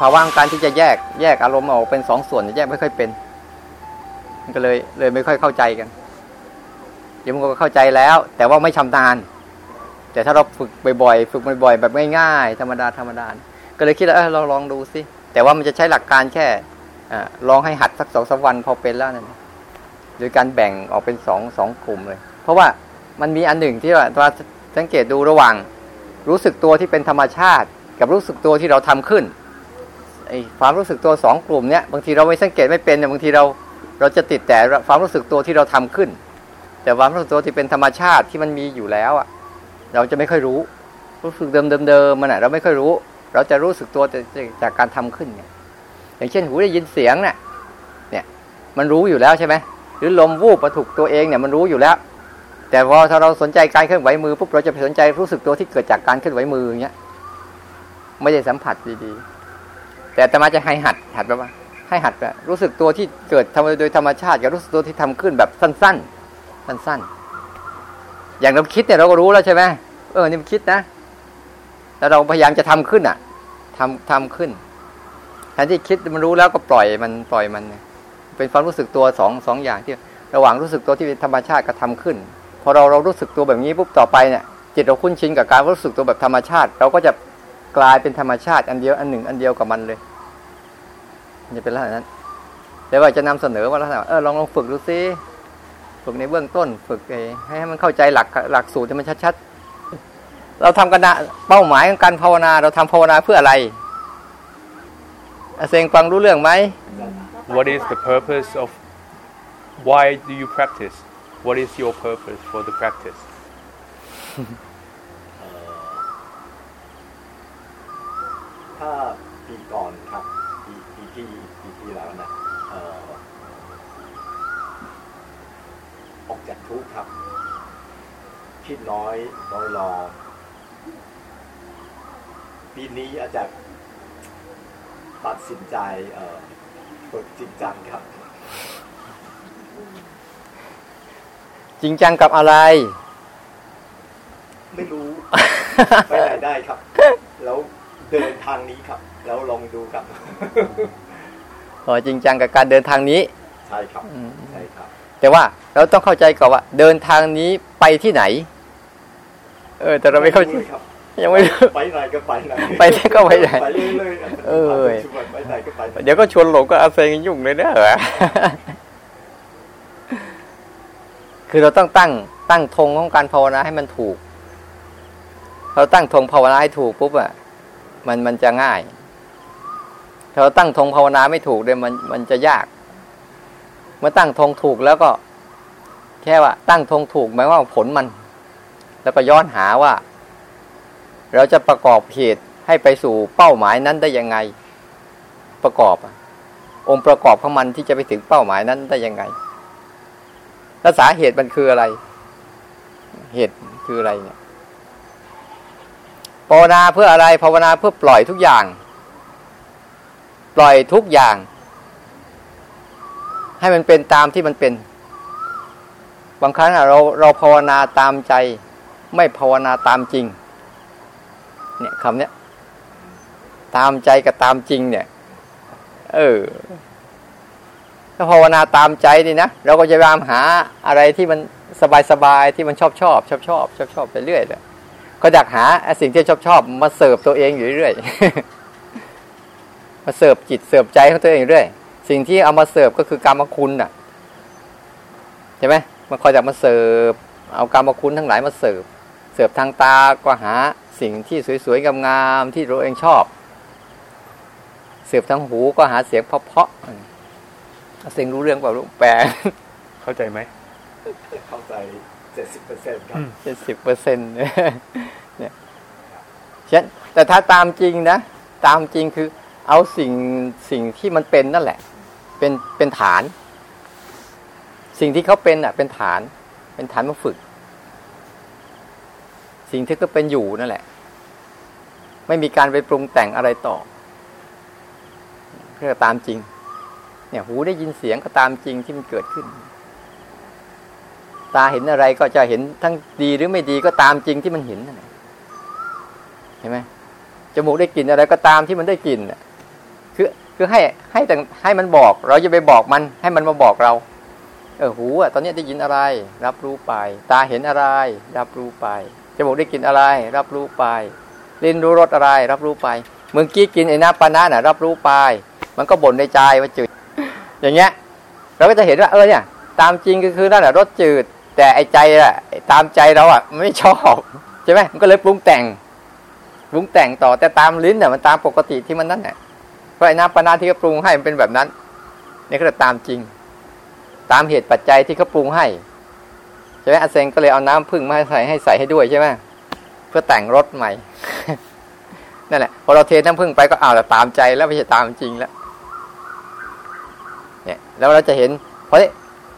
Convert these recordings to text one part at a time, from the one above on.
ภาวะของการที่จะแยกแยกอารมณ์ออกเป็นสองส่วนแยกไม่ค่อยเป็นมันก็เลยเลยไม่ค่อยเข้าใจกัน เดี๋ยวมันก็เข้าใจแล้ว แต่ว่าไม่ชำนาญ แต่ถ้าเราฝึกบ่อยๆฝึกบ่อยๆแบบง่ายๆธรรมดาธรรมดาก็เลยคิดว่าเราลองดูสิแต่ว่ามันจะใช้หลักการแค่อลองให้หัดสักสองสวันพอเป็นแล้วนั่นโดยการแบ่งออกเป็นสองสองกลุ่มเลย เพราะว่ามันมีอันหนึ่งที่ว่าตัวสังเกตดูระหว่าง รู้สึกตัวที่เป็นธรรมชาติ กับรู้สึกตัวที่เราทำขึ้น ไอ้ความรู้สึกตัวสองกลุ่มเนี้ยบางทีเราไม่สังเกตไม่เป็นเนี่ยบางทีเราเราจะติดแต่ความรู้สึกตัวที่เราทำขึ้น แต่ความรู้สึกตัวที่เป็นธรรมชาติที่มันมีอยู่แล้วอะ เราจะไม่ค่อยรู้ รู้สึกเดิมเดิมมันอะเราไม่ค่อยรู้ เราจะรู้สึกตัวจากการทำขึ้นเนี่ย อย่างเช่นหูได้ยินเสียงเนี่ยเนี่ย มันรู้อยู่แล้วใช่ไหมหรือลมวูบมาถูกตัวเองเนี่ยมันรู้อยู่แล้ว แต่พอถ้าเราสนใจการเคลื่อนไหวมือปุ๊บเราจะไปสนใจรู้สึกตัวที่เกิดจากการเคลื่อนไหวมืออย่างเงี้ยไม่ได้สัมผัสดีๆ แต่แต่มาจะให้หัดหัดแบบว่า ให้หัดแบบรู้สึกตัวที่เกิดทำโดยธรรมชาติกับรู้สึกตัวที่ทำขึ้นแบบสั้น ๆ สั้น ๆ อย่างเราคิดเนี่ยเราก็รู้แล้วใช่ไหมเออนี่มันคิดนะแล้วเราพยายามจะทำขึ้นอะทำทำขึ้นแทนที่คิดมันรู้แล้วก็ปล่อยมันปล่อยมันเป็นความรู้สึกตัวสองสองอย่างที่ระหว่างรู้สึกตัวที่เป็นธรรมชาติกับทำขึ้นพอเราเรารู้สึกตัวแบบนี้ปุ๊บต่อไปเนี่ยจิตเราคุ้นชินกับการรู้สึกตัวแบบธรรมชาติ เราก็จะ กลายเป็นธรรมชาติอันเดียวอันหนึ่ง อันเดียวกับมันเลยจะเป็นลักษณะนั้นแต่ว่าจะนำเสนอว่าลักษณะเออลองลองฝึกดูซิฝึกในเบื้องต้นฝึกให้ให้มันเข้าใจหลักหลักสูตรที่มันชัดๆ เราทำกันนะเป้าหมายของการภาวนา เราทำภาวนาเพื่ออะไรอาเซงฟังรู้เรื่องไหม What is the purpose of why do you practice What is your purpose for the practice ถ้าปีก่อนครับปีปีที่ปีที่แล้วนะอออกจากทุกข์ครับ คิดน้อยน้อยรอ ปีนี้อาจจะตัดสินใจฝึกจริงจังครับ จริงจังกับอะไร ไม่รู้ ไปไหนได้ครับ แล้ว เดินทางนี้ครับ แล้วลองดูครับอ๋อจริงจังกับการเดินทางนี้ใช่ครับใช่ครับ แต่ว่าเราต้องเข้าใจก่อนว่า เดินทางนี้ไปที่ไหน เออ แต่เราไม่เข้าใจยังไม่รู้ไปไหนก็ไปไหนไปไหนก็ไปไหนไปเรื่อยๆเออไปไหนก็ไปไหนเดี๋ยวก็ชวนหลงก็อาเซงยุ่งเลยนะเหรอคือเราต้องตั้งตั้งธงของการภาวนาให้มันถูก เราตั้งธงภาวนาให้ถูกปุ๊บอะ มันมันจะง่ายถ้าเราตั้งธงภาวนาไม่ถูกเลยมันมันจะยาก เมื่อตั้งธงถูกแล้วก็ แค่ว่า ตั้งธงถูกหมายว่าผลมัน แล้วก็ย้อนหาว่า เราจะประกอบเหตุให้ไปสู่เป้าหมายนั้นได้ยังไง ประกอบ องค์ประกอบของมันที่จะไปถึงเป้าหมายนั้นได้ยังไงแล้วสาเหตุมันคืออะไร เหตุคืออะไรเนี่ย ภาวนาเพื่ออะไรภาวนาเพื่อปล่อยทุกอย่าง ปล่อยทุกอย่าง ให้มันเป็นตามที่มันเป็น บางครั้งเราเราภาวนาตามใจ ไม่ภาวนาตามจริง เนี่ยคำเนี้ยตามใจกับตามจริง เนี่ย เออถ้าภาวนาตามใจนี่นะเราก็จะพยายามหาอะไรที่มันสบายๆที่มันชอบชอบชอบชอบชอบชอบไปเรื่อยเลย ก็อยากหาสิ่งที่ชอบชอบมาเสิร์ฟตัวเองอยู่เรื่อยมาเสิร์ฟจิตเสิร์ฟใจของตัวเองเรื่อยสิ่งที่เอามาเสิร์ฟก็คือกามคุณน่ะใช่ไหมมันคอยจะมาเสิร์ฟเอากามคุณทั้งหลายมาเสิร์ฟเสิร์ฟทางตาก็หาสิ่งที่สวยๆงามๆที่ตัวเองชอบ เสิร์ฟทางหูก็หาเสียงเพราะๆเสียงรู้เรื่องเปล่าลูกแปลเข้าใจไหมเข้าใจเจ็ดสิบเปอร์เซ็นต์ครับเจ็ดสิบเปอร์เซ็นต์เนี่ย ฉะนั้นแต่ถ้าตามจริงนะ ตามจริงคือเอาสิ่งสิ่งที่มันเป็นนั่นแหละ เป็นเป็นฐาน สิ่งที่เขาเป็นอะ เป็นฐาน เป็นฐานมาฝึก สิ่งที่เขาเป็นอยู่นั่นแหละ ไม่มีการไปปรุงแต่งอะไรต่อเพื่อตามจริง เนี่ยหูได้ยินเสียงก็ตามจริงที่มันเกิดขึ้น ตาเห็นอะไรก็จะเห็นทั้งดีหรือไม่ดีก็ตามจริงที่มันเห็นนั่นแหละ เห็นไหมจมูกได้กลิ่นอะไรก็ตามที่มันได้กลิ่นคือคือให้ให้แต่ให้มันบอก เราจะไปบอกมันให้มันมาบอกเรา เออหูอะตอนนี้ได้ยินอะไร รับรู้ไป ตาเห็นอะไร รับรู้ไปจมูกได้กลิ่นอะไร รับรู้ไปลิ้นรู้รสอะไร รับรู้ไปเมื่อกี้กินไอ้น้ำปานาน่ะ รับรู้ไป มันก็บ่นในใจว่าจืด อย่างเงี้ย เราก็จะเห็นว่าเออเนี่ย ตามจริงก็คือนั่นแหละรสจืด แต่ไอ้ใจอะตามใจเราอะไม่ชอบใช่ไหมมันก็เลยปรุงแต่ง รุงแต่งต่อแต่ตามลิ้นเนี่ยมันตามปกติที่มันนั่นแหละเพราะไอ้น้ำปานาที่เขาปรุงให้มันเป็นแบบนั้นนี่ก็จะตามจริง ตามเหตุปัจจัยที่เขาปรุงให้ใช่ไหมอาเซงก็เลยเอาน้ำพึ่งมาให้ใส่ให้ใส่ให้ด้วยใช่ไหมเพื่อแต่งรสใหม่นั่นแหละพอเราเทน้ำพึ่งไปก็เอาแต่ตามใจแล้วไม่ใช่ตามจริงแล้วเนี่ยแล้วเราจะเห็นเพราะ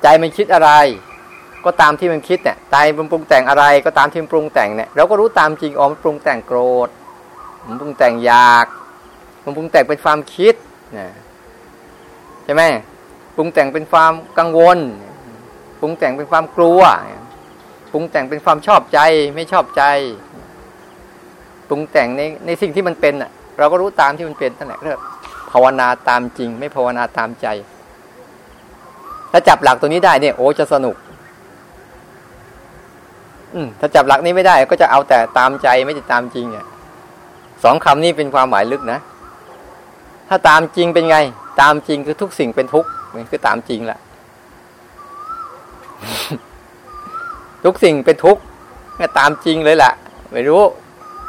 ใจมันคิดอะไร ก็ตามที่มันคิดเนี่ยใจมันปรุงแต่งอะไรก็ตามที่มันปรุงแต่งเนี่ยเราก็รู้ตามจริงอ๋อมันปรุงแต่งโกรธ มันปรุงแต่งอยาก มันปรุงแต่งเป็นความคิดนะใช่ไหมปรุงแต่งเป็นความกังวล ปรุงแต่งเป็นความกลัว ปรุงแต่งเป็นความชอบใจไม่ชอบใจ ปรุงแต่งในในสิ่งที่มันเป็นอะ เราก็รู้ตามที่มันเป็นนั่นแหละเรียกภาวนาตามจริง ไม่ภาวนาตามใจ ถ้าจับหลักตัวนี้ได้เนี่ย โอ้จะสนุก อืมถ้าจับหลักนี้ไม่ได้ ก็จะเอาแต่ตามใจไม่ได้ตามจริงเนี่ย สองคำนี้เป็นความหมายลึกนะ ถ้าตามจริงเป็นไง ตามจริงคือทุกสิ่งเป็นทุกข์นี่คือตามจริงแหละทุกสิ่งเป็นทุกข์ก็ตามจริงเลยแหละไม่รู้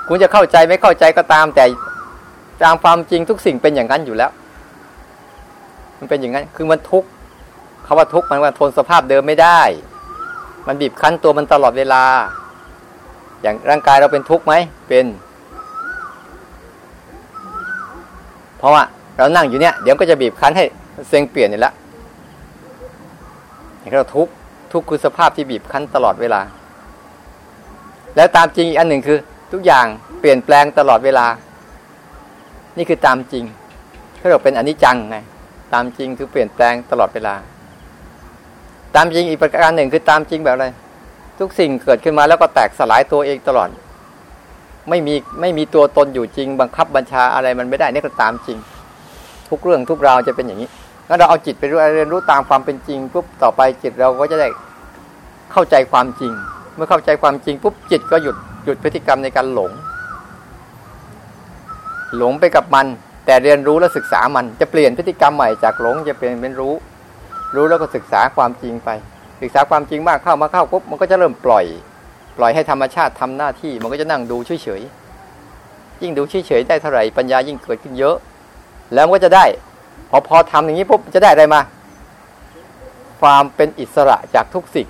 คุณจะเข้าใจไม่เข้าใจก็ตามแต่ตามความจริงทุกสิ่งเป็นอย่างนั้นอยู่แล้ว มันเป็นอย่างนั้น คือมันทุกข์คาว่าทุกข์มันว่าทนสภาพเดิมไม่ได้ มันบีบคั้นตัวมันตลอดเวลา อย่างร่างกายเราเป็นทุกข์ไหมเป็น เพราะว่าเรานั่งอยู่เนี่ยเดี๋ยวก็จะบีบคั้นให้เซงเปลี่ยนนี่ละอย่างเราทุกทุกคือสภาพที่บีบคั้นตลอดเวลา แล้วตามจริงอีกอันหนึ่งคือ ทุกอย่างเปลี่ยนแปลงตลอดเวลา นี่คือตามจริงถ้าเราเป็นอนิจจังไงตามจริงคือเปลี่ยนแปลงตลอดเวลา ตามจริงอีกประการหนึ่งคือตามจริงแบบอะไร ทุกสิ่งเกิดขึ้นมาแล้วก็แตกสลายตัวเองตลอด ไม่มีไม่มีตัวตนอยู่จริง บังคับบัญชาอะไรมันไม่ได้นี่ก็ตามจริง ทุกเรื่องทุกราวจะเป็นอย่างนี้งั้นเราเอาจิตไปเรียนรู้ตามความเป็นจริงปุ๊บต่อไปจิตเราก็จะได้เข้าใจความจริง เมื่อเข้าใจความจริงปุ๊บจิตก็หยุดหยุดพฤติกรรมในการหลง หลงไปกับมัน แต่เรียนรู้และศึกษามันจะเปลี่ยนพฤติกรรมใหม่จากหลงจะเปลี่ยนเป็นรู้ รู้แล้วก็ศึกษาความจริงไป ศึกษาความจริงมากเข้ามาเข้าปุ๊บมันก็จะเริ่มปล่อย ปล่อยให้ธรรมชาติทำหน้าที่ มันก็จะนั่งดูเฉยๆยิ่งดูเฉยๆได้เท่าไหร่ปัญญายิ่งเกิดขึ้นเยอะ แล้วมันก็จะได้ พอพอทำอย่างนี้ปุ๊บจะได้อะไรมา ความเป็นอิสระจากทุกสิ่ง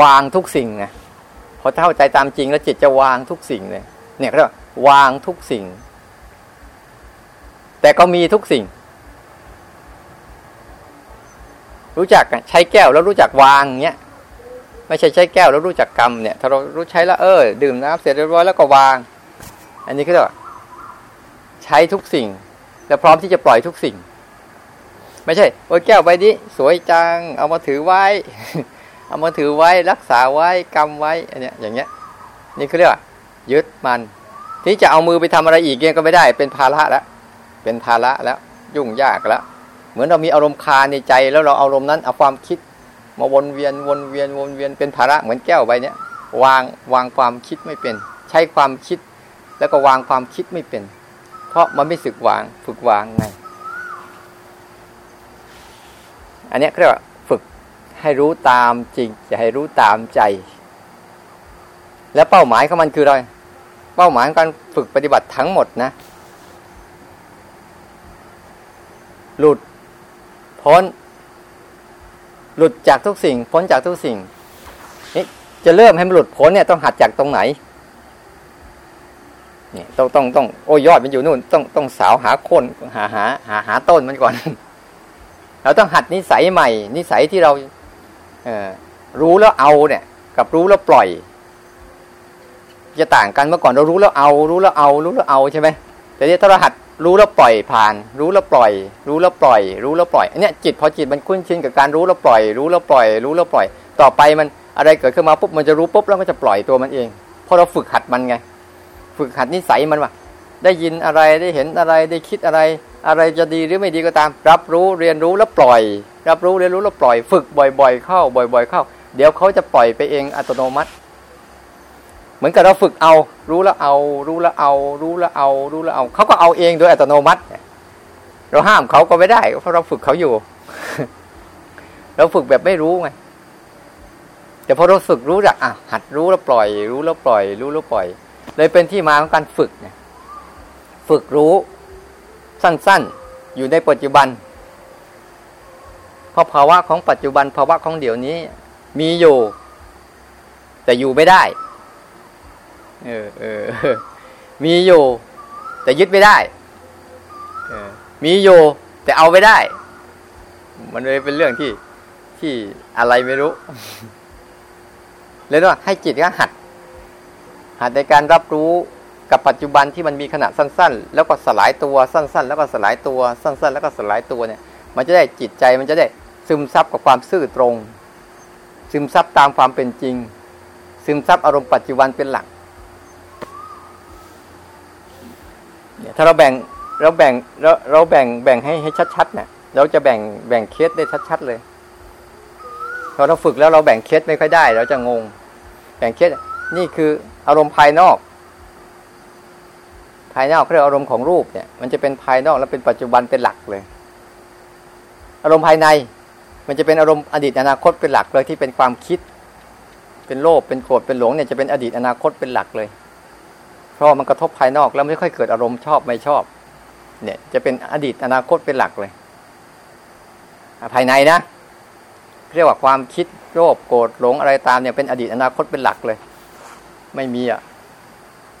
วางทุกสิ่งไงพอเข้าใจตามจริงแล้วจิตจะวางทุกสิ่งเลยเนี่ยเรียกว่าวางทุกสิ่ง แต่ก็มีทุกสิ่ง รู้จักใช้แก้วแล้วรู้จักวางเงี้ย ไม่ใช่ใช้แก้วแล้วรู้จักกรรมเนี่ย ถ้าเรารู้ใช้แล้วเออ ดื่มน้ำเสร็จเรียบร้อยแล้วก็วาง อันนี้ก็เรียกว่าใช้ทุกสิ่ง และพร้อมที่จะปล่อยทุกสิ่ง ไม่ใช่โอ้ยแก้วใบนี้ สวยจัง เอามาถือไว้ เอามาถือไว้รักษาไว้กำไว้อันเนี้ยอย่างเงี้ย นี่คือเรียกว่ายึดมันที่จะเอามือไปทำอะไรอีกเนี่ยก็ไม่ได้ เป็นภาระแล้วเป็นภาระแล้วยุ่งยากแล้วเหมือนเรามีอารมณ์คาในใจ แล้วเราเอาอารมณ์นั้นเอาความคิด มาวนเวียนวนเวียนวนเวียนเป็นภาระเหมือนแก้วใบเนี้ยวางวางความคิดไม่เป็น ใช้ความคิด แล้วก็วางความคิดไม่เป็น เพราะมันไม่สึกวางฝึกวางไงอันนี้เรียกว่าฝึกให้รู้ตามจริงจะให้รู้ตามใจ แล้วเป้าหมายของมันคืออะไรเป้าหมายของการฝึกปฏิบัติทั้งหมดนะ หลุดพ้น หลุดจากทุกสิ่ง พ้นจากทุกสิ่งนี่จะเริ่มให้มันหลุดพ้นเนี่ยต้องหัดจากตรงไหนนี่ต้องต้องต้องโอ้ยอดมันอยู่นู่น ต้องต้องสาวหาโคนหาหาหาหาต้นมันก่อน เราต้องหัดนิสัยใหม่ นิสัยที่เราเออรู้แล้วเอาเนี่ย กับรู้แล้วปล่อย จะต่างกันเมื่อก่อนเรารู้แล้วเอา รู้แล้วเอา รู้แล้วเอาใช่ไหมแต่นี้ถ้าเราหัด รู้แล้วปล่อยผ่าน รู้แล้วปล่อย รู้แล้วปล่อย รู้แล้วปล่อยอันนี้จิตพอจิตมันคุ้นชินกับการรู้แล้วปล่อย รู้แล้วปล่อย รู้แล้วปล่อย ต่อไปมันอะไรเกิดขึ้นมาปุ๊บมันจะรู้ปุ๊บแล้วก็จะปล่อยตัวมันเองเพราะเราฝึกหัดมันไง ฝึกหัดนิสัยมันว่าได้ยินอะไรได้เห็นอะไรได้คิดอะไร อะไรจะดีหรือไม่ดีก็ตาม รับรู้เรียนรู้แล้วปล่อย รับรู้เรียนรู้แล้วปล่อย ฝึกบ่อย ๆ เข้าบ่อย ๆ เข้า เดี๋ยวเขาจะปล่อยไปเองอัตโนมัติ เหมือนกับเราฝึกเอา รู้แล้วเอา รู้แล้วเอา รู้แล้วเอา รู้แล้วเอา เขาก็เอาเองโดยอัตโนมัติ เราห้ามเขาก็ไม่ได้ เพราะเราฝึกเขาอยู่ เราฝึกแบบไม่รู้ไง แต่พอเราฝึกรู้จักอะ หัดรู้แล้วปล่อย รู้แล้วปล่อย รู้แล้วปล่อย เลยเป็นที่มาของการฝึกเนี่ยฝึกรู้ สั้นๆ อยู่ในปัจจุบัน เพราะภาวะของปัจจุบันภาวะของเดี๋ยวนี้ มีอยู่ แต่อยู่ไม่ได้ เออเออมีอยู่ แต่ยึดไม่ได้เออมีอยู่แต่เอาไม่ได้ มันเลยเป็นเรื่องที่ที่อะไรไม่รู้เลยว่าให้จิตก็หัด หัดในการรับรู้กับปัจจุบันที่มันมีขณะสั้น ๆ แล้วก็สลายตัวสั้น ๆ แล้วก็สลายตัวสั้น ๆ แล้วก็สลายตัวเนี่ย มันจะได้จิตใจมันจะได้ซึมซับกับความซื่อตรง ซึมซับตามความเป็นจริง ซึมซับอารมณ์ปัจจุบันเป็นหลักเนี่ย ถ้าเราแบ่งเราแบ่งเราเราแบ่งแบ่งให้ให้ชัดๆเนี่ยเราจะแบ่งแบ่งเคสได้ชัดๆเลยพอเราฝึกแล้วเราแบ่งเคสไม่ค่อยได้ เราจะงง แบ่งเคสนี่คืออารมณ์ภายนอก ภายนอกเรียกอารมณ์ของรูปเนี่ย มันจะเป็นภายนอกแล้วเป็นปัจจุบันเป็นหลักเลย อารมณ์ภายใน มันจะเป็นอารมณ์อดีตอนาคตเป็นหลักเลยที่เป็นความคิด เป็นโลภเป็นโกรธเป็นหลงเนี่ยจะเป็นอดีตอนาคตเป็นหลักเลย ราะมันกระทบภายนอกแล้วไม่ค่อยเกิดอารมณ์ชอบไม่ชอบ เนี่ย จะเป็นอดีตอนาคตเป็นหลักเลย ภายในนะเรียกว่าความคิดโลภโกรธหลงอะไรตามเนี่ยเป็นอดีตอนาคตเป็นหลักเลย ไม่มีอะ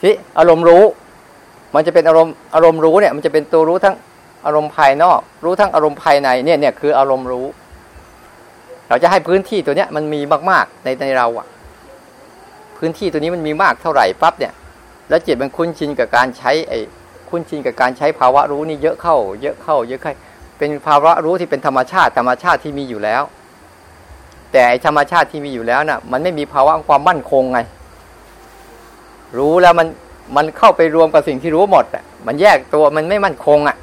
ที่อารมณ์รู้ มันจะเป็นอารมณ์อารมณ์รู้เนี่ย มันจะเป็นตัวรู้ทั้งอารมณ์ภายนอก รู้ทั้งอารมณ์ภายในเนี่ยเนี่ยคืออารมณ์รู้ เราจะให้พื้นที่ตัวเนี้ยมันมีมาก ๆ ในในเราอะ พื้นที่ตัวนี้มันมีมากเท่าไหร่ปั๊บเนี่ย แล้วจิตมันคุ้นชินกับการใช้ไอ้คุ้นชินกับการใช้ภาวะรู้นี่เยอะเข้า เยอะเข้า เยอะเข้าเป็นภาวะรู้ที่เป็นธรรมชาติ ธรรมชาติที่มีอยู่แล้ว แต่ธรรมชาติที่มีอยู่แล้วน่ะ มันไม่มีภาวะความมั่นคงไง รู้แล้วมันมันเข้าไปรวมกับสิ่งที่รู้หมดอะมันแยกตัวมันไม่มั่นคงอะ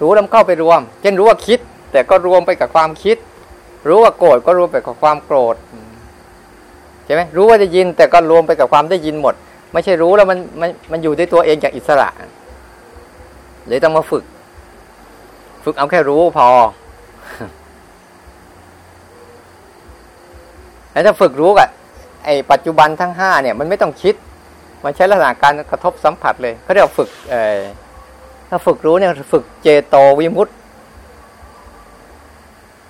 รู้แล้วเข้าไปรวม เช่นรู้ว่าคิด แต่ก็รวมไปกับความคิด รู้ว่าโกรธก็รวมไปกับความโกรธใช่ไหมรู้ว่าได้ยิน แต่ก็รวมไปกับความได้ยินหมด ไม่ใช่รู้แล้วมันมันมันอยู่ด้วยตัวเองอย่างอิสระเลยต้องมาฝึก ฝึกเอาแค่รู้พอแล้วถ้าฝึกรู้กับไอ้ปัจจุบันทั้งห้าเนี่ย มันไม่ต้องคิด มันใช้ลักษณะการกระทบสัมผัสเลยเขาเรียกฝึกเออถ้าฝึกรู้เนี่ยฝึกเจโตวิมุตต์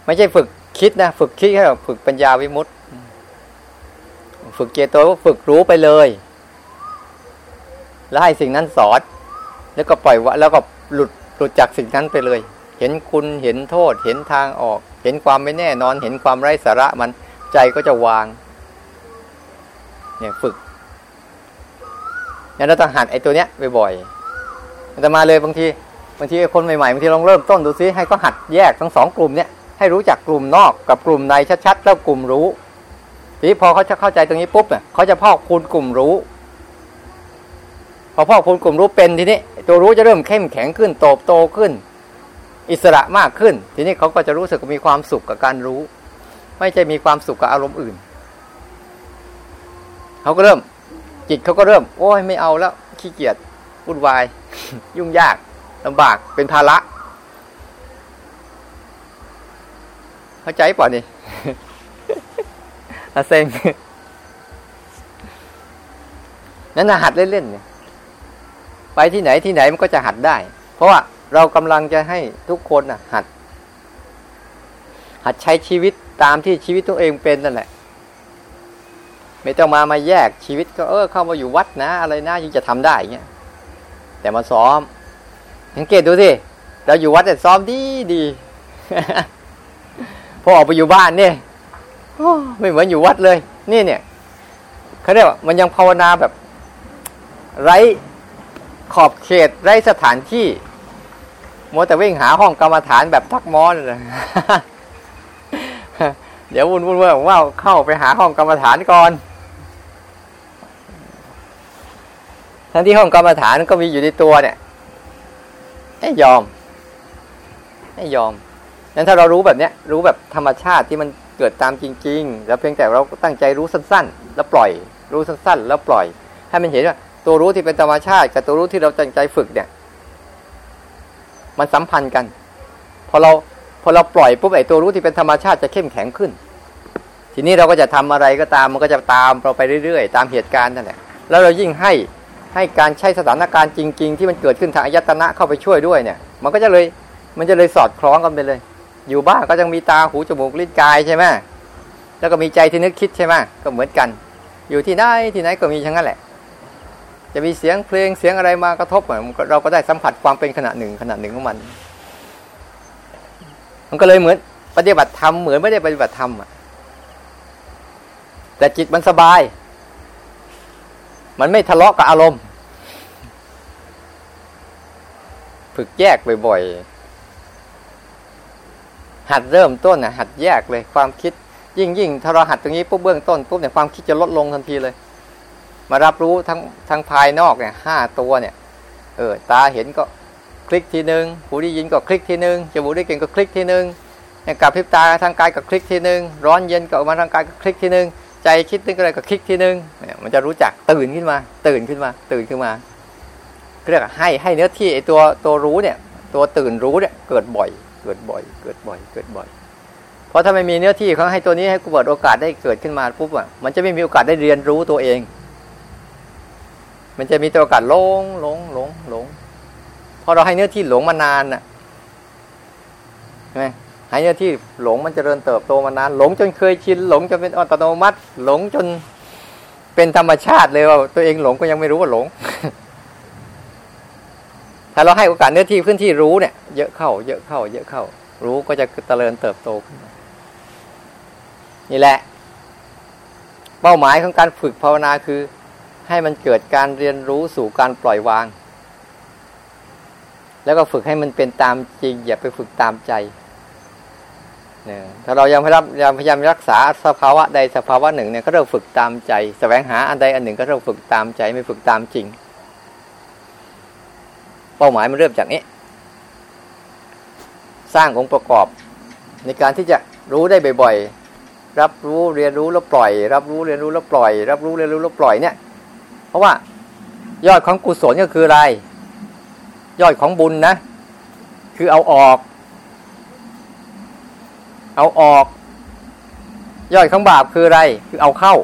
ไม่ใช่ฝึกคิดนะฝึกคิดแค่ฝึกปัญญาวิมุตต์ฝึกเจโตฝึกรู้ไปเลย แล้วให้สิ่งนั้นสอนแล้วก็ปล่อยวะแล้วก็หลุดหลุดจากสิ่งนั้นไปเลย เห็นคุณเห็นโทษ เห็นทางออก เห็นความไม่แน่นอน เห็นความไร้สาระมันใจก็จะวาง เนี่ยฝึกเนี่ยเราต้องหัดไอ้ตัวเนี้ยบ่อยๆแต่มาเลยบางทีบางทีคนใหม่ๆบางทีลองเริ่มต้นดูซิให้ก็หัดแยกทั้งสองกลุ่มเนี้ยให้รู้จักกลุ่มนอกกับกลุ่มในชัดๆแล้วกลุ่มรู้ทีพอเขาจะเข้าใจตรงนี้ปุ๊บเนี่ยเขาจะพอกคูณกลุ่มรู้ พอพ่อคูณกลุ่มรู้เป็นทีนี้ตัวรู้จะเริ่มเข้มแข็งขึ้นโตโตขึ้น อิสระมากขึ้น ทีนี้เขาก็จะรู้สึกมีความสุขกับการรู้ ไม่ใช่มีความสุขกับอารมณ์อื่นเขาก็เริ่ม จิตเขาก็เริ่ม โอ้ยไม่เอาแล้วขี้เกียจวุ่นวาย ยุ่งยากลำบากเป็นภาระเข้าใจป่ะนี่อาเซงนั่นหัดเล่นๆเนี่ย ไปที่ไหนที่ไหนมันก็จะหัดได้ เพราะว่าเรากำลังจะให้ทุกคนนะหัด หัดใช้ชีวิตตามที่ชีวิตตัวเองเป็นนั่นแหละ ไม่ต้องมามาแยกชีวิตก็เออเข้ามาอยู่วัดนะ อะไรนะยิ่งจะทำได้เงี้ยแต่มาซ้อมสังเกตดูสิเราอยู่วัดแต่ซ้อมดีดีพอออกไปอยู่บ้านเนี่ยไม่เหมือนอยู่วัดเลย นี่เนี่ยเขาเรียกว่ามันยังภาวนาแบบ ไร้ ขอบเขตไร้สถานที่มัวแต่วิ่งหาห้องกรรมฐานแบบทักมอนเลยเดี๋ยววุ่นวุ่นว่าว่าเข้าไปหาห้องกรรมฐานก่อน ทั้งที่ห้องกรรมฐานก็มีอยู่ในตัวเนี่ยไม่ยอมไม่ยอมนั้นถ้าเรารู้แบบเนี้ยรู้แบบธรรมชาติที่มันเกิดตามจริง ๆ แล้วเพียงแต่เราตั้งใจรู้สั้น ๆ แล้วปล่อย รู้สั้น ๆ แล้วปล่อย ให้มันเห็นว่า ตัวรู้ที่เป็นธรรมชาติ กับตัวรู้ที่เราตั้งใจฝึกเนี่ย มันสัมพันธ์กัน พอเราพอเราปล่อยปุ๊บไอ้ตัวรู้ที่เป็นธรรมชาติจะเข้มแข็งขึ้น ทีนี้เราก็จะทำอะไรก็ตามมันก็จะตามเราไปเรื่อยๆ ตามเหตุการณ์นั่นแหละแล้วเรายิ่งให้ให้การใช้สถานการณ์จริง ๆ ที่มันเกิดขึ้นทางอายตนะเข้าไปช่วยด้วยเนี่ย มันก็จะเลยมันจะเลยสอดคล้องกันไปเลย อยู่บ้านก็ยังมีตาหูจมูกลิ้นกายใช่ไหมแล้วก็มีใจที่นึกคิดใช่ไหมก็เหมือนกัน อยู่ที่ไหนที่ไหนก็มีทั้งนั้นแหละ จะมีเสียงเพลงเสียงอะไรมากระทบเราก็ได้สัมผัสความเป็นขณะหนึ่งขณะหนึ่งของมัน มันก็เลยเหมือนปฏิบัติธรรมเหมือนไม่ได้ปฏิบัติธรรมอะแต่จิตมันสบาย มันไม่ทะเลาะกับอารมณ์ ฝึกแยกบ่อยๆ หัดเริ่มต้นนะหัดแยกเลยความคิดยิ่งยิ่งถ้าเราหัดตรงนี้ปุ๊บเบื้องต้นปุ๊บเนี่ยความคิดจะลดลงทันทีเลย มารับรู้ทั้งทั้งภายนอกเนี่ยห้าตัวเนี่ยเออตาเห็นก็คลิกทีหนึ่งหูได้ยินก็คลิกทีหนึ่งจมูกได้กลิ่นก็คลิกทีหนึ่งกับพริบตาทางกายก็คลิกทีหนึ่งร้อนเย็นก็ออกมาทางกายก็คลิกทีหนึ่งใจคิดนึกอะไรก็คลิกทีนึงเนี่ยมันจะรู้จักตื่นขึ้นมา ตื่นขึ้นมา ตื่นขึ้นมาเรียกให้ให้เนื้อที่ไอตัวตัวรู้เนี่ย ตัวตื่นรู้เนี่ยเกิดบ่อย เกิดบ่อย เกิดบ่อย เกิดบ่อย เพราะถ้าไม่มีเนื้อที่เขาให้ตัวนี้ให้กูเปิดโอกาสได้เกิดขึ้นมาปุ๊บอะมันจะไม่มีโอกาสได้เรียนรู้ตัวเอง มันจะมีตัวโอกาสหลงหลงหลงหลงพอเราให้เนื้อที่หลงมานานน่ะใช่ไหมหายที่หลงมันจเจริญเติบโตมานาน หลงจนเคยชินหลงจนเป็นอัตโนมัติ หลงจนเป็นธรรมชาติเลยว่าตัวเองหลงก็ยังไม่รู้ว่าหลง ถ้าเราให้โอกาสเนื้อที่พื้นที่รู้เนี่ย เยอะเข้า เยอะเข้า เยอะเข้า รู้ก็จะเจริญเติบโตขึ้นนี่แหละ เป้าหมายของการฝึกภาวนาคือ ให้มันเกิดการเรียนรู้สู่การปล่อยวาง แล้วก็ฝึกให้มันเป็นตามจริง อย่าไปฝึกตามใจเนี่ยถ้าเรายังพยายามพยายามรักษาสภาวะใดสภาวะหนึ่งเนี่ยก็เริ่มฝึกตามใจแสวงหาอันใดอันหนึ่งก็เริ่มฝึกตามใจไม่ฝึกตามจริง เป้าหมายมันเริ่มจากนี้ สร้างองค์ประกอบ ในการที่จะรู้ได้บ่อยๆรับรู้เรียนรู้แล้วปล่อย รับรู้เรียนรู้แล้วปล่อย รับรู้เรียนรู้แล้วปล่อยเนี่ย เพราะว่ายอดของกุศลก็คืออะไร ยอดของบุญนะ คือเอาออก เอาออก ยอยของบาปคืออะไร คือเอาเข้า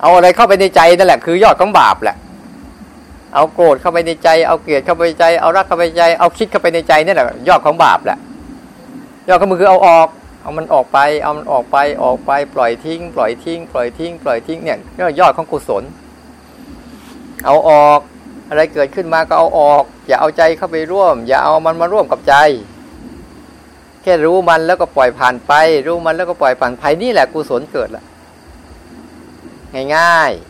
เอาอะไรเข้าไปในใจนั่นแหละคือยอดของบาปแหละ เอาโกรธเข้าไปในใจ เอาเกลียดเข้าไปในใจ เอารักเข้าไปในใจ เอาคิดเข้าไปในใจนี่แหละยอดของบาปแหละ ยอดของมันคือเอาออก เอามันออกไป เอามันออกไปออกไปปล่อยทิ้ง ปล่อยทิ้ง ปล่อยทิ้ง ปล่อยทิ้งเนี่ยนี่ยอดของกุศล เอาออกอะไรเกิดขึ้นมาก็เอาออก อย่าเอาใจเข้าไปร่วม อย่าเอามันมาร่วมกับใจ แค่รู้มันแล้วก็ปล่อยผ่านไป รู้มันแล้วก็ปล่อยผ่านไปนี่แหละกุศลเกิดละง่ายๆ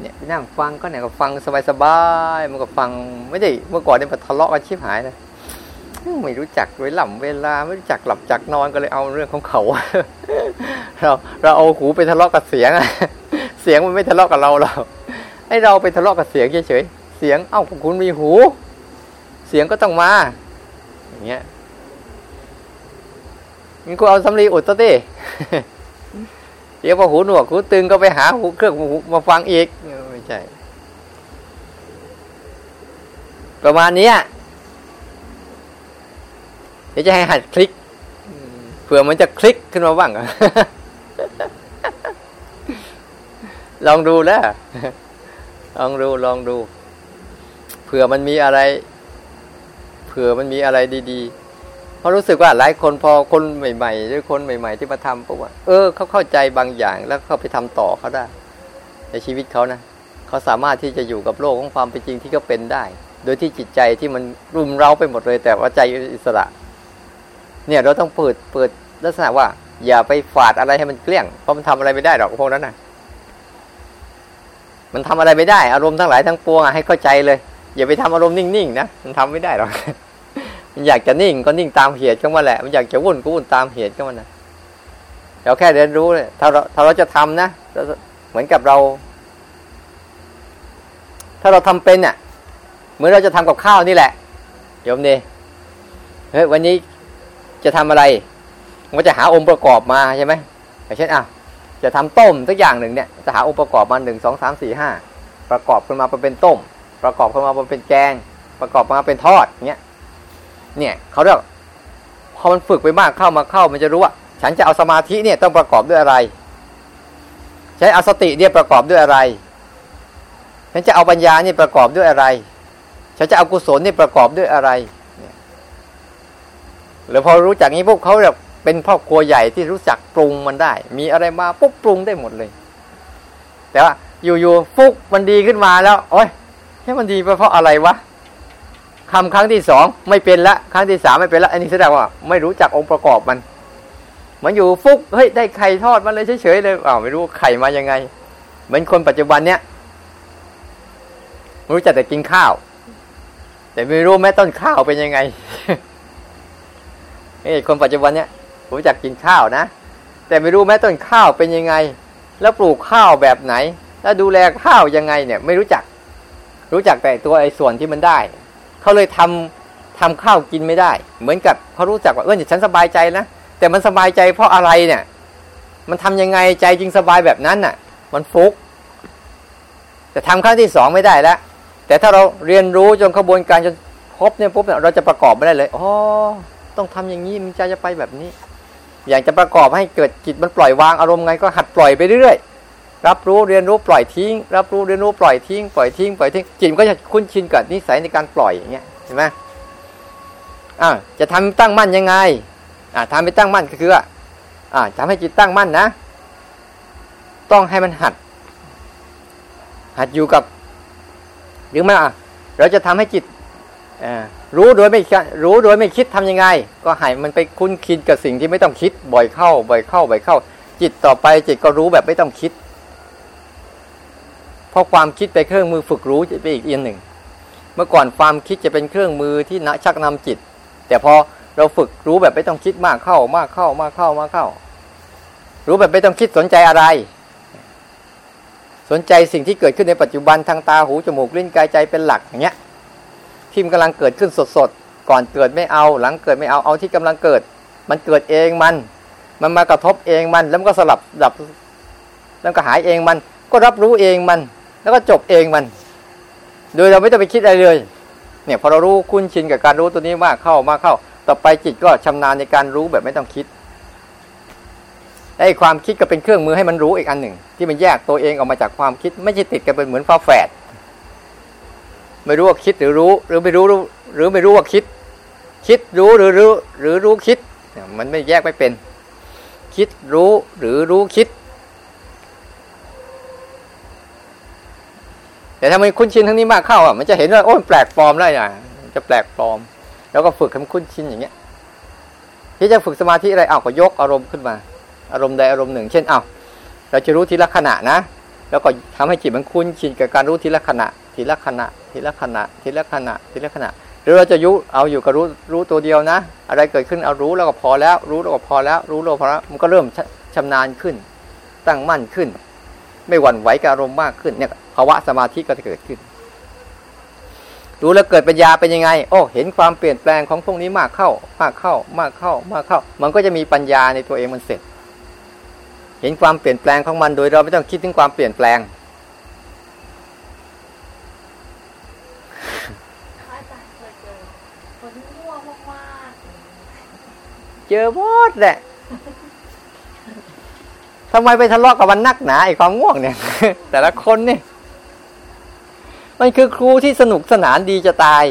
เนี่ยนั่งฟังก็เนี่ยก็ฟังสบายๆมันก็ฟังไม่ได้เมื่อก่อนเนี่ยมันทะเลาะกันชิบหายเลย ไม่รู้จักเวลาเวลาไม่รู้จักหลับจักนอนก็เลยเอาเรื่องของเขา เราเราเอาหูไปทะเลาะกับเสียงเสียงมันไม่ทะเลาะกับเราเราให้เราไปทะเลาะกับเสียงเฉยๆเสียงเอ้าคุณมีหู เสียงก็ต้องมาอย่างเงี้ยงั้นกูเอาสำลีอุดตัวดิเดี๋ยวพอหูหนวกหูตึงก็ไปหาหูเครื่องหูมาฟังอีกไม่ใช่ประมาณนี้ ดี๋ยวจะให้หัดคลิกเผื่อมันจะคลิกขึ้นมาบ้างลองดูแล้วลองดูลองดู เผื่อมันมีอะไร เผื่อมันมีอะไรดีๆ เพราะรู้สึกว่าหลายคนพอคนใหม่ๆหรือคนใหม่ ๆ ที่มาทำปุ๊บว่าเออเขาเข้าใจบางอย่างแล้วเขาไปทำต่อเขาได้ ในชีวิตเขานะเขาสามารถที่จะอยู่กับโลกของความเป็นจริงที่เขาเป็นได้ โดยที่จิตใจที่มันรุมเร้าไปหมดเลย แต่ว่าใจอิสระ เนี่ยเราต้องเปิดเปิดลักษณะว่า อย่าไปฝาดอะไรให้มันเกลี้ยงเพราะมันทำอะไรไม่ได้หรอกพวกนั้นนะมันทำอะไรไม่ได้ อารมณ์ทั้งหลายทั้งปวงอะให้เข้าใจเลย อย่าไปทำอารมณ์นิ่งๆนะมันทำไม่ได้หรอกมันอยากจะนิ่งก็นิ่งตามเหตุของมันแหละ มันอยากจะวุ่นก็วุ่นตามเหตุของมันนะเราแค่เรียนรู้เลยถ้าเราถ้าเราจะทำนะเหมือนกับเรา ถ้าเราทำเป็นเนี่ยเหมือนเราจะทำกับข้าวนี่แหละโยมดีเฮ้ยวันนี้ จะทำอะไรมันจะหาองค์ประกอบมาใช่ไหมอย่างเช่นอะจะทำต้มสักอย่างหนึ่งเนี่ยจะหาองค์ประกอบมาหนึ่งสองสามสี่ห้าประกอบขึ้นมาเป็นต้ม ประกอบขึ้นมาเป็นแกง ประกอบมาเป็นทอดเงี้ยเนี่ยเขาเรียกพอมันฝึกไปมากเข้ามาเข้ามันจะรู้ว่า ฉันจะเอาสมาธิเนี่ยต้องประกอบด้วยอะไร ใช้เอาสติเนี่ยประกอบด้วยอะไร ฉันจะเอาปัญญานี่ประกอบด้วยอะไร ฉันจะเอากุศลนี่ประกอบด้วยอะไร หรือพอรู้จักนี้พวกเขาแบบเป็นพ่อครัวใหญ่ที่รู้จักปรุงมันได้ มีอะไรมาปุ๊บปรุงได้หมดเลย แต่ว่าอยู่ๆฟุกมันดีขึ้นมาแล้ว โอ้ยให้มันดีไปเพราะอะไรวะคำครั้งที่สองไม่เป็นละครั้งที่สามไม่เป็นละอันนี้แสดงว่า ไม่รู้จักองค์ประกอบมันมันอยู่ฟุกเฮ้ยได้ไข่ทอดมาเลยเฉยๆเลยอ้าวไม่รู้ไข่มายังไง เหมือนคนปัจจุบันเนี้ยรู้จักแต่กินข้าว แต่ไม่รู้แม้ต้นข้าวเป็นยังไง เอ้คนปัจจุบันเนี้ยรู้จักกินข้าวนะ แต่ไม่รู้แม้ต้นข้าวเป็นยังไง แล้วปลูกข้าวแบบไหน แล้วดูแลข้าวยังไงเนี่ยไม่รู้จัก รู้จักแต่ตัวไอ้ส่วนที่มันได้ เขาเลยทำทำข้าวกินไม่ได้ เหมือนกับเขารู้จักว่าเออฉันสบายใจนะแต่มันสบายใจเพราะอะไรเนี่ย มันทำยังไงใจจริงสบายแบบนั้นน่ะ มันฟุก แต่ทำครั้งที่สองไม่ได้แล้วแต่ถ้าเราเรียนรู้จนขบวนการจนครบเนี่ยปุ๊บเนี่ยเราจะประกอบไม่ได้เลยอ๋อ ต้องทำอย่างนี้มันใจจะไปแบบนี้ อยากจะประกอบให้เกิดจิตมันปล่อยวางอารมณ์ไงก็หัดปล่อยไปเรื่อยๆรับรู้เรียนรู้ปล่อยทิ้ง รับรู้เรียนรู้ปล่อยทิ้งปล่อยทิ้งปล่อยทิ้งจิตก็จะคุ้นชินกับนิสัยในการปล่อยอย่างเงี้ยเห็นไหมอ่าจะทำตั้งมั่นยังไง อ่าทำให้ตั้งมั่นก็คืออ่าทำให้จิตตั้งมั่นนะ ต้องให้มันหัด หัดอยู่กับหรือไม่อะเราจะทำให้จิตอ่า รู้โดยไม่รู้โดยไม่คิดทํำยังไง ก็ให้มันไปคุ้นคิดกับสิ่งที่ไม่ต้องคิดบ่อยเข้า บ่อยเข้า บ่อยเข้า จิตต่อไปจิตก็รู้แบบไม่ต้องคิด เพราะความคิดไปเครื่องมือฝึกรู้จะไปอีกเอีกหนึ่ง เมื่อก่อนความคิดจะเป็นเครื่องมือที่นชักนำจิต แต่พอเราฝึกรู้แบบไม่ต้องคิดมากเข้ามากเข้ามากเข้ามากเข้า รู้แบบไม่ต้องคิดสนใจอะไร สนใจสิ่งที่เกิดขึ้นในปัจจุบันทางตาหูจมูกลิ้นกายใจเป็นหลักอย่างเงี้ย ที่มันกำลังเกิดขึ้นสดๆก่อนเกิดไม่เอาหลังเกิดไม่เอาเอาที่กำลังเกิด มันเกิดเองมัน มันมากระทบเองมัน แล้วมันก็สลับดับแล้วก็หายเองมัน ก็รับรู้เองมัน แล้วก็จบเองมัน โดยเราไม่ต้องไปคิดอะไรเลย เนี่ยพอเรารู้คุ้นชินกับการรู้ตัวนี้มากเข้ามากเข้า ต่อไปจิตก็ชำนาญในการรู้แบบไม่ต้องคิดไอ้ความคิดก็เป็นเครื่องมือให้มันรู้อีกอันหนึ่ง ที่มันแยกตัวเองออกมาจากความคิด ไม่ใช่ติดกันเป็นเหมือนฟ้าแฝด ไม่รู้ว่าคิดหรือรู้ หรือไม่รู้หรือไม่รู้ว่าคิด คิดรู้หรือรู้หรือรู้คิด มันไม่แยกไม่เป็น คิดรู้หรือรู้คิด แต่ถ้ามันคุ้นชินทั้งนี้มากเข้าอะมันจะเห็นว่าโอ้แปลกปลอมได้อะจะแปลกปลอม แล้วก็ฝึกให้มันคุ้นชินอย่างเงี้ย ที่จะฝึกสมาธิอะไรอ้าวก็ยกอารมณ์ขึ้นมา อารมณ์ใดอารมณ์หนึ่ง เช่นอ้าวเราจะรู้ทีละขณะนะ แล้วก็ทำให้จิตมันคุ้นชินกับการรู้ทีละขณะทีละขณะ ทีละขณะทีละขณะทีละขณะ หรือเราจะยุเอาอยู่กับรู้รู้ตัวเดียวนะ อะไรเกิดขึ้นเอารู้แล้วก็พอแล้ว รู้แล้วก็พอแล้ว รู้แล้วพอแล้วมันก็เริ่มชำนาญขึ้น ตั้งมั่นขึ้น ไม่หวั่นไหวกับอารมณ์มากขึ้นเนี่ยภาวะสมาธิก็จะเกิดขึ้น รู้แล้วเกิดปัญญาเป็นยังไง โอ้เห็นความเปลี่ยนแปลงของพวกนี้มากเข้า มากเข้า มากเข้า มากเข้า มันก็จะมีปัญญาในตัวเองมันเสร็จ เห็นความเปลี่ยนแปลงของมันโดยเราไม่ต้องคิดถึงความเปลี่ยนแปลง เจอหมดแหละทำไมไปทะเลาะกับมันนักหนาไอ้ความง่วงเนี่ย แต่ละคนเนี่ยมันคือครูที่สนุกสนานดีจะตาย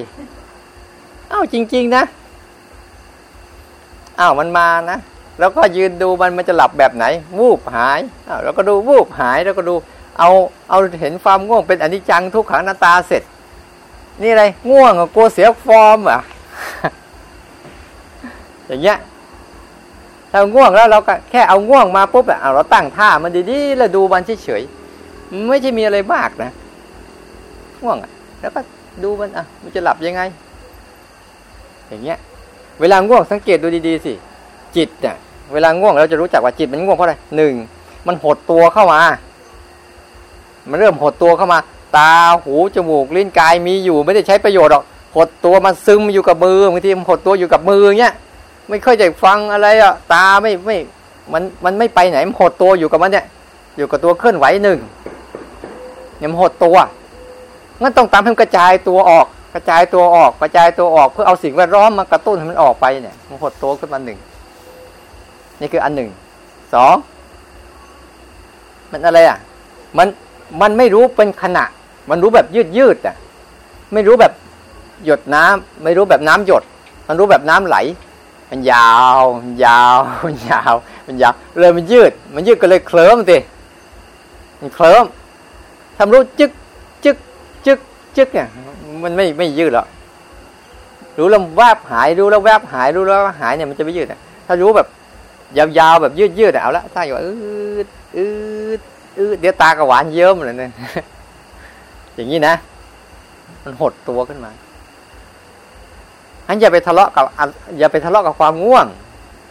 เอ้าจริง ๆ นะอ้าวมันมานะแล้วก็ยืนดูมันมันจะหลับแบบไหน วูบหายอ้าวแล้วก็ดูวูบหายแล้วก็ดู เอาเอาเห็นความง่วงเป็นอนิจจังทุกขังนาตาเสร็จ นี่อะไรง่วงกลัวเสียฟอร์มอะอย่างเงี้ย ถ้าง่วงแล้วเราก็แค่เอาง่วงมาปุ๊บอะเราตั้งท่ามันดีๆแล้วดูมันเฉยๆไม่ใช่มีอะไรมากนะง่วงอะแล้วก็ดูมันอะ มันจะหลับยังไง อย่างเงี้ย เวลาง่วงสังเกตดูดีๆสิจิตเนี่ยเวลาง่วงเราจะรู้จักว่าจิตมันง่วงเพราะอะไรหนึ่งมันหดตัวเข้ามา มันเริ่มหดตัวเข้ามา ตาหูจมูกลิ้นกายมีอยู่ ไม่ได้ใช้ประโยชน์หรอกหดตัวมันซึมอยู่กับมือบางทีมันหดตัวอยู่กับมือเงี้ย ไม่ค่อยจะฟังอะไรอะตาไม่ไม่มันมันไม่ไปไหนมันหดตัวอยู่กับมันเนี่ย อยู่กับตัวเคลื่อนไหวหนึ่งเนี่ยมันหดตัวงั้นต้องตามให้มันกระจายตัวออก กระจายตัวออก กระจายตัวออกเพื่อเอาสิ่งแวดล้อมมากระตุ้นให้มันออกไปเนี่ย มันหดตัวขึ้นมาหนึ่งนี่คืออันหนึ่งสองมันอะไรอะ มันมันไม่รู้เป็นขณะ มันรู้แบบยืดยืดอะ ไม่รู้แบบหยดน้ำไม่รู้แบบน้ำหยด มันรู้แบบน้ำไหล มันยาวมันยาวมันยาวมันยาวเลยมันยืด มันยืดก็เลยเคลิ้มสิมันเคลิ้มทำรู้จึกจึกจึกจึกเนี่ยมันไม่ไม่ยืดหรอกรู้แล้วแวบหายรู้แล้วแวบหายรู้แล้วหายเนี่ยมันจะไม่ยืดถ้ารู้แบบ ยาวๆแบบยืดยืดเอาละถ้าอยู่อืดอืดอืดเดี๋ยวตากระหวานเยิ้มเลยเนี่ยอย่างนี้นะ มันหดตัวขึ้นมา อันอย่าไปทะเลาะกับอย่าไปทะเลาะกับความง่วง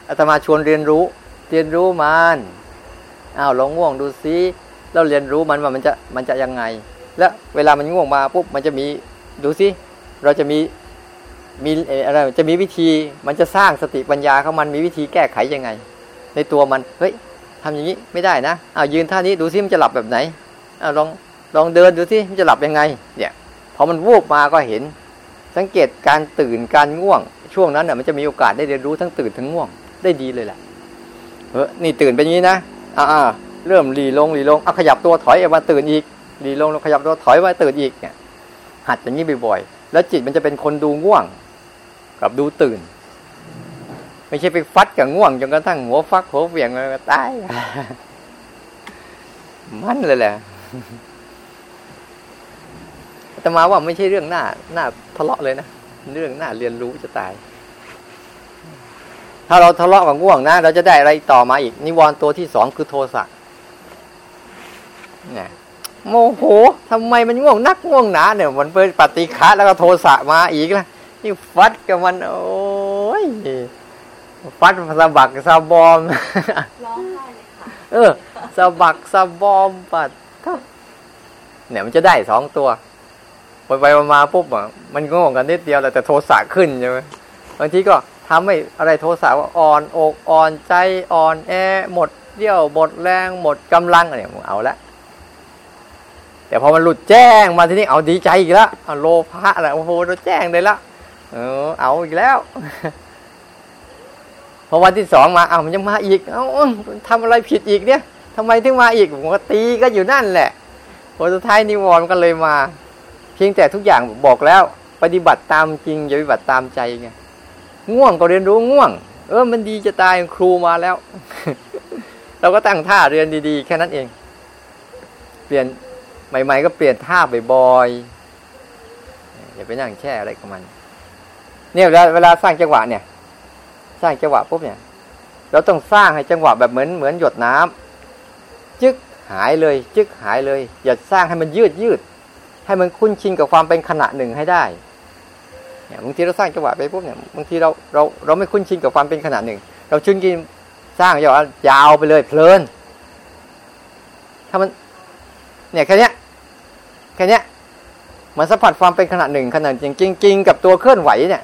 อาตมาชวนเรียนรู้ เรียนรู้มันอ้าวลองง่วงดูซิแล้วเรียนรู้มันว่ามันจะมันจะยังไง แล้วเวลามันง่วงมาปุ๊บมันจะมีดูซิเราจะมีมีอะไรจะมีวิธีมันจะสร้างสติปัญญาของมันมีวิธีแก้ไขยังไง ในตัวมันเฮ้ยทำอย่างนี้ไม่ได้นะอ้าวยืนท่านี้ดูซิมันจะหลับแบบไหนอ้าวลองลองเดินดูซิมันจะหลับยังไงเนี่ยพอมันวูบมาก็เห็น สังเกตการตื่นการง่วง ช่วงนั้นน่ะมันจะมีโอกาสได้เรียนรู้ทั้งตื่นทั้งง่วงได้ดีเลยแหละเออนี่ตื่นเป็นยี้นะอ่าเริ่มรีลงรีลงเอาขยับตัวถอยออกมาตื่นอีกรีลงขยับตัวถอยมาตื่นอีกเนี่ยหัดอย่างนี้บ่อยๆแล้วจิตมันจะเป็นคนดูง่วง กับดูตื่น ไม่ใช่ไปฟัดกับง่วงจนกระทั่งหัวฟักหัวเวียงเลยตายมันเลยแหละ ต่มาว่าไม่ใช่เรื่องหน้าหน้าทะเลาะเลยนะเรื่องหน้าเรียนรู้จะตาย ถ้าเราทะเลาะกับง่วงนะเราจะได้อะไรต่อมาอีก นิวรณ์ตัวที่สองคือโทสะเนี่ยโมโหทำไมมันง่วงนักง่วงหนาเนี่ย มันเป็นปฏิฆะแล้วก็โทสะมาอีกละนี่ฟัดกับมัน โอ้ยฟัดสะบักสะบอมร้องไห้เลยค่ะเออสะบักสะบอมปัดก็เนี่ยมันจะได้สองตัว ไปไปมาปุ๊บอะมันง่วงกันนิดเดียวแต่โทสะขึ้นใช่ไหมบางทีก็ทำให้อะไรโทสะว่าอ่อนอกอ่อนใจอ่อนแอหมดเดี่ยวหมดแรงหมดกำลังอะไรมึงเอาละแต่พอมันหลุดแจ้งมาทีนี้เอาดีใจอีกแล้วโลภะอะไรโอ้โหเราแจ้งเลยละเออเอาอีกแล้วพอวันที่สองมาเอามันยังมาอีก เอาทำอะไรผิดอีกเนี่ยทำไมถึงมาอีกผมก็ตีก็อยู่นั่นแหละพอสุดท้ายนิวรณ์ก็เลยมา เพียงแต่ทุกอย่างบอกแล้ว ปฏิบัติตามจริงอย่าปฏิบัติตามใจไงง่วงก็เรียนรู้ง่วง เออมันดีจะตายครูมาแล้ว เราก็ตั้งท่าเรียนดี ๆ แค่นั้นเอง เปลี่ยนใหม่ ๆ ก็เปลี่ยนท่าบ่อยๆอย่าไปนั่งแช่อะไรกับมัน เนี่ยเวลาเวลาสร้างจังหวะเนี่ย สร้างจังหวะปุ๊บเนี่ย เราต้องสร้างให้จังหวะแบบเหมือนเหมือนหยดน้ำจึกหายเลย จึกหายเลย อย่าสร้างให้มันยืดยืด ให้มันคุ้นชินกับความเป็นขณะหนึ่งให้ได้เนี่ยบางทีเราสร้างจังหวะไปปุ๊บเนี่ยบางทีเราเราเราไม่คุ้นชินกับความเป็นขณะหนึ่ง เราชุนกินสร้างจังหวะยาวไปเลยเพลิน ถ้ามันเนี่ยแค่เนี้ยแค่เนี้ยมันสัมผัสความเป็นขณะหนึ่งขณะจริงจริงกับตัวเคลื่อนไหวเนี่ย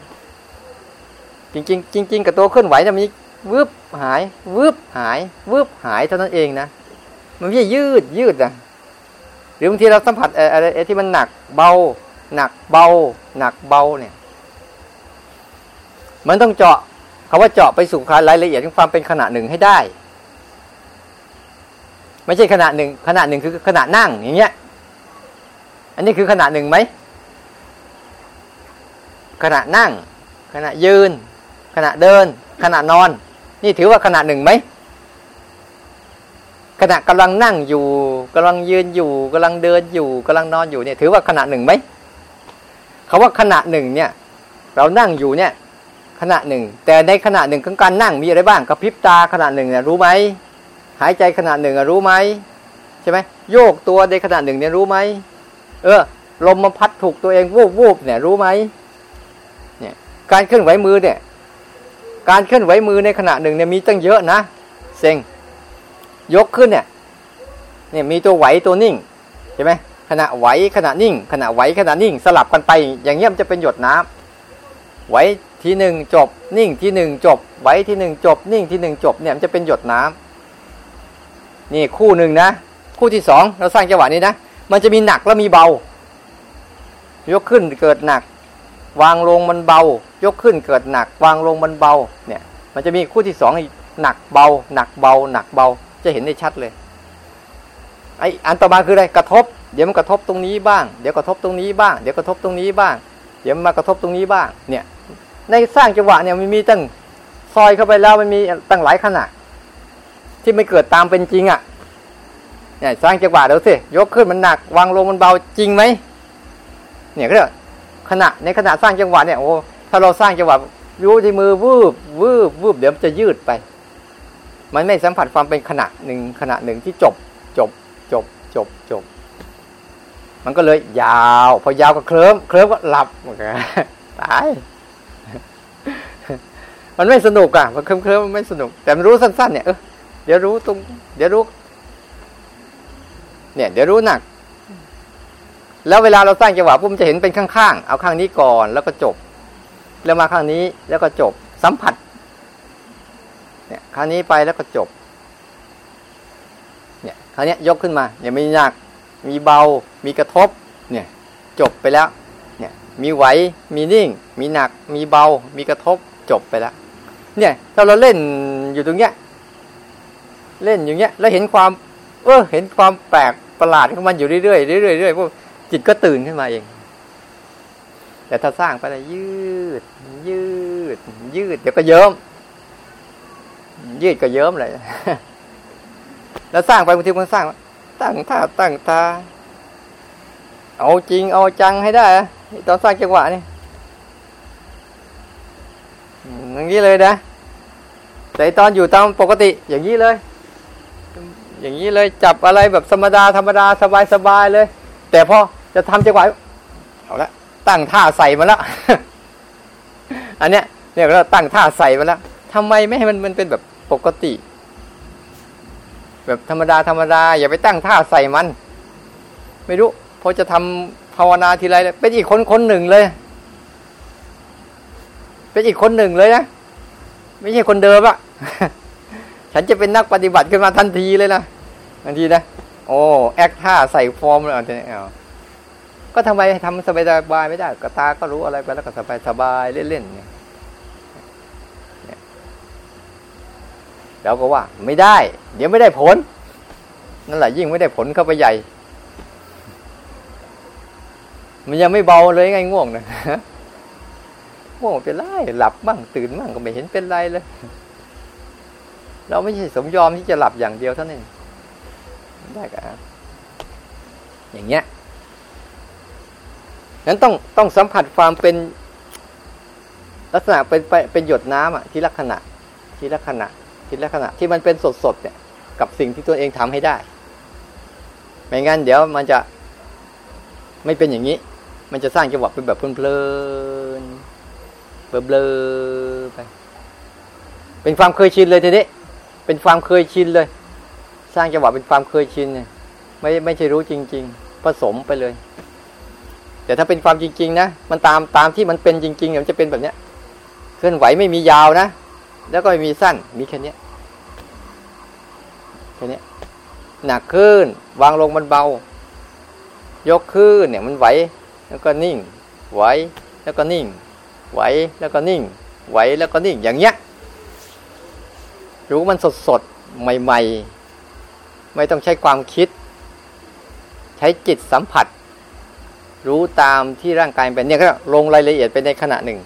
จริงๆจริงๆกับตัวเคลื่อนไหวเนี่ยมันวืบหายวืบหายวืบหายเท่านั้นเองนะมันไม่ใช่ยืดยืดนะ รือบางทีเราสัมผัสอะไรที่มันหนักเบา หนักเบา หนักเบาเนี่ย มันต้องเจาะคาว่าเจาะไปสู่รายละเอียดของความเป็นขณะหนึ่งให้ได้ ไม่ใช่ขณะหนึ่งขณะหนึ่งคือขณะนั่งอย่างเงี้ย อันนี้คือขณะหนึ่งไหมขณะนั่ง ขณะยืน ขณะเดิน ขณะนอน นี่ถือว่าขณะหนึ่งไหม ขณะกำลังนั่งอยู่กำลังยืนอยู่กำลังเดินอยู่กำลังนอนอยู่เนี่ย ถือว่าขณะหนึ่งไหมคาว่าขณะหนึ่งเนี่ย เรานั่งอยู่เนี่ยขณะหนึ่ง แต่ในขณะหนึ่งของการนั่งมีอะไรบ้างกระพริบตาขณะหนึ่งเนี่ยรู้ไหมหายใจขณะหนึ่งรู้ไหมใช่ไหมโยกตัวในขณะหนึ่งเนี่ยรู้ไหมเออลมมาพัดถูกตัวเองวูบวูบเนี่ยรู้ไหมเนี่ยการเคลื่อนไหวมือเนี่ย การเคลื่อนไหวมือในขณะหนึ่งเนี่ยมีตั้งเยอะนะเซ็ง ยกขึ้นเนี่ยเนี่ยมีตัวไหวตัวนิ่งใช่ไหมขณะไหวขณะนิ่ง ขณะไหวขณะนิ่ง สลับกันไป อย่างเงี้ยมันจะเป็นหยดน้ำไหวทีหนึ่งจบ นิ่งทีหนึ่งจบ ไหวทีหนึ่งจบ นิ่งทีหนึ่งจบเนี่ยมันจะเป็นหยดน้ำนี่คู่หนึ่งนะ คู่ที่สองเราสร้างจังหวะนี้นะมันจะมีหนักแล้วมีเบา ยกขึ้นเกิดหนัก วางลงมันเบา ยกขึ้นเกิดหนัก วางลงมันเบาเนี่ยมันจะมีคู่ที่สองหนักเบา หนักเบา หนักเบา จะเห็นได้ชัดเลย ไออันต่อมาคืออะไรกระทบ เดี๋ยวมันกระทบตรงนี้บ้าง เดี๋ยวกระทบตรงนี้บ้าง เดี๋ยวกระทบตรงนี้บ้าง เดี๋ยวมากระทบตรงนี้บ้าง เนี่ย ในสร้างจังหวะเนี่ยมันมีตั้งซอยเข้าไปแล้วมันมีตั้งหลายขนาดที่ไม่เกิดตามเป็นจริงอะ่ะเนี่ยสร้างจังหวะเดี๋ยวสิยกขึ้นมันหนักวางลงมันเบาจริงไหมเนี่ยก็เรียกขณะในขณะสร้างจังหวะเนี่ยโอ้ถ้าเราสร้างจังหวะยูที่มือวืบวืบวืบเดี๋ยวมันจะยืดไป มันไม่สัมผัสความเป็นขณะหนึ่งขณะหนึ่งที่จบ จบ จบ จบ จบ มันก็เลยยาว พอยาวก็เคลิ้มเคลิ้มก็หลับมันก็ตาย มันไม่สนุกอะมันเคลิ้มเคลิ้มมันไม่สนุก แต่มันรู้สั้น ๆ เนี่ยเออเดี๋ยวรู้ตรง เดี๋ยวรู้ เนี่ย เดี๋ยวรู้หนัก แล้วเวลาเราสร้างจังหวะปุ๊บมันจะเห็นเป็นข้างๆ เอาข้างนี้ก่อนแล้วก็จบ แล้วมาข้างนี้แล้วก็จบ สัมผัส เนี่ยข้างนี้ไปแล้วก็จบ เนี่ยคราวนี้ยกขึ้นมาเนี่ยมีหนัก มีเบา มีกระทบ เนี่ยจบไปแล้ว เนี่ยมีไหว มีนิ่ง มีหนัก มีเบา มีกระทบจบไปแล้ว เนี่ยถ้าเราเล่นอยู่ตรงเนี้ย เล่นอยู่เงี้ย แล้วเห็นความ เออเห็นความแปลกประหลาดของมันอยู่เรื่อยๆเรื่อยๆเรื่อยๆพวกจิตก็ตื่นขึ้นมาเองแต่ถ้าสร้างไปแล้วยืด ยืด ยืด เดี๋ยวก็เยิ้ม ยืดก็เยิ้มเลยแล้วสร้างไปบางทีมันสร้าง ตั้งท่าตั้งตาเอาจริงเอาจังให้ได้ตอนสร้างจังหวะนี่อย่างนี้เลยนะแต่ตอนอยู่ตามปกติ อย่างนี้เลย อย่างนี้เลยจับอะไรแบบธรรมดาธรรมดาสบายสบายเลย แต่พอจะทำจังหวะเอาละตั้งท่าใส่มาแล้วอันเนี้ยเนี่ยเราตั้งท่าใส่มาแล้วทำไมไม่ให้มันมันเป็นแบบ ปกติ แบบธรรมดาธรรมดา อย่าไปตั้งท่าใส่มัน ไม่รู้พอจะทำภาวนาทีไรเป็นอีกคนคนหนึ่งเลย เป็นอีกคนหนึ่งเลยนะไม่ใช่คนเดิมอะฉันจะเป็นนักปฏิบัติขึ้นมาทันทีเลยนะทันทีนะโอ้แอคท่าใส่ฟอร์มเลยเอาเอาก็ทำไมทำสบายสบายไม่ได้ก็ตาก็รู้อะไรไปแล้วก็สบายสบายเล่นๆเนี่ย เราก็ว่าไม่ได้ เดี๋ยวไม่ได้ผล นั่นแหละยิ่งไม่ได้ผลเข้าไปใหญ่ มันยังไม่เบาเลยไงง่วงนะง่วงเป็นไรหลับบ้างตื่นบ้างก็ไม่เห็นเป็นไรเลย เราไม่ใช่สมยอมที่จะหลับอย่างเดียวเท่านั้นได้กันอย่างเงี้ยนั้นต้องต้องสัมผัสความเป็นลักษณะเป็นเป็นหยดน้ำอะที่ลักษณะที่ลักษณะ ที่ลักษณะที่มันเป็นสดสดเนี่ย กับสิ่งที่ตัวเองทำให้ได้ ไม่งั้นเดี๋ยวมันจะไม่เป็นอย่างนี้ มันจะสร้างจังหวะเป็นแบบเพลินๆเบลอไป เป็นความเคยชินเลยทีนี้ เป็นความเคยชินเลย สร้างจังหวะเป็นความเคยชินเนี่ยไม่ไม่ใช่รู้จริง ๆ ผสมไปเลย แต่ถ้าเป็นความจริง ๆ นะ มันตามตามที่มันเป็นจริงๆมันจะเป็นแบบเนี้ย เคลื่อนไหวไม่มียาวนะ แล้วก็ม่มีสั้นมีแค่นี้แค่นี้หนักขึ้น วางลงมันเบา ยกขึ้นเนี่ยมันไหว แล้วก็นิ่ง ไหว แล้วก็นิ่ง ไหวแล้วก็นิ่ง ไหวแล้วก็นิ่งอย่างเงี้ยรู้มันสดสดใหม่ ๆ ไม่ต้องใช้ความคิด ใช้จิตสัมผัส รู้ตามที่ร่างกายเป็นเนี่ยก็ลงรายละเอียดไปในขณะหนึ่ง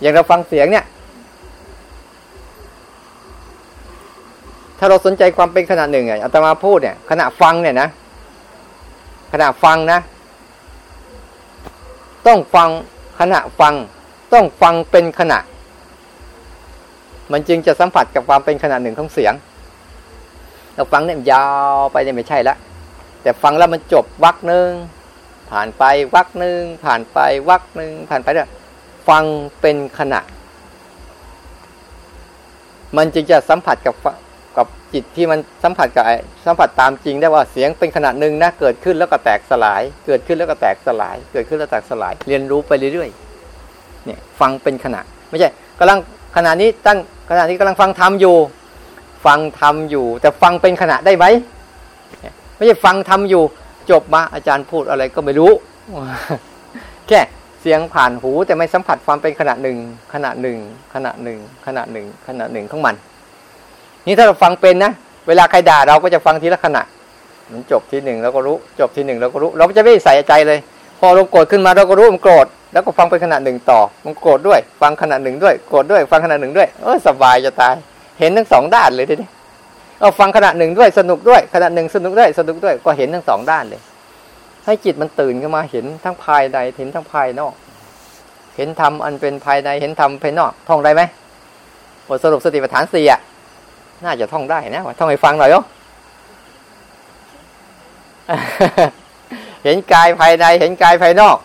อย่างเราฟังเสียงเนี่ย ถ้าเราสนใจความเป็นขณะหนึ่งอะอาตมาพูดเนี่ยขณะฟังเนี่ยนะขณะฟังนะ ต้องฟังขณะฟัง ต้องฟังเป็นขณะ มันจึงจะสัมผัสกับความเป็นขณะหนึ่งของเสียง เราฟังเนี่ยยาวไปเนี่ยไม่ใช่ละแต่ฟังแล้วมันจบวักหนึ่งผ่านไปวักหนึ่งผ่านไปวักหนึ่งผ่านไปเนี่ยฟังเป็นขณะ มันจึงจะสัมผัสกับกับ จิตที่มันสัมผัสกับไอ้สัมผัสตามจริงได้ว่าเสียงเป็นขนาดหนึ่งนะเกิดขึ้นแล้วก็แตกสลาย เกิดขึ้นแล้วก็แตกสลาย เกิดขึ้นแล้วแตกสลาย เรียนรู้ไปเรื่อยๆเนี่ยฟังเป็นขณะ ไม่ใช่กำลังขณะนี้ตั้งขณะนี้กำลังฟังธรรมอยู่ ฟังธรรมอยู่ แต่ฟังเป็นขณะได้ไหมไม่ใช่ฟังธรรมอยู่ จบมาอาจารย์พูดอะไรก็ไม่รู้ แค่เสียงผ่านหูแต่ไม่สัมผัสความเป็นขณะหนึ่งขณะหนึ่งขณะหนึ่งขณะหนึ่งขณะหนึ่งของมัน นี่ถ้าเราฟังเป็นนะเวลาใครด่าเราก็จะฟังทีละขณะ มันจบทีหนึ่งเราก็รู้ จบทีหนึ่งเราก็รู้ เราก็จะไม่ใส่ใจเลย พอเราโกรธขึ้นมาเราก็รู้มันโกรธแล้วก็ฟังเป็นขณะหนึ่งต่อ มันโกรธด้วย ฟังขณะหนึ่งด้วยโกรธด้วย ฟังขณะหนึ่งด้วยเออสบายจะตาย เห็นทั้งสองด้านเลยทีนี้เอาฟังขณะหนึ่งด้วยสนุกด้วยขณะหนึ่งสนุกด้วยสนุกด้วยก็เห็นทั้งสองด้านเลย ให้จิตมันตื่นขึ้นมาเห็นทั้งภายในเห็นทั้งภายนอก เห็นธรรมอันเป็นภายในเห็นธรรมภายนอกท่องได้ไหมบทสรุปสติปัฏฐานสี่อะ น่าจะท่องได้นะว่าท่องให้ฟังหน่อยโยเห็นกายภายใน เห็นกายภายนอก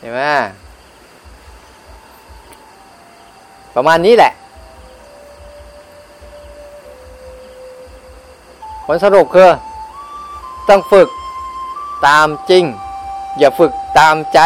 เห็นไหมประมาณนี้แหละ ผลสรุปคือ ต้องฝึกตามจริง อย่าฝึกตามใจ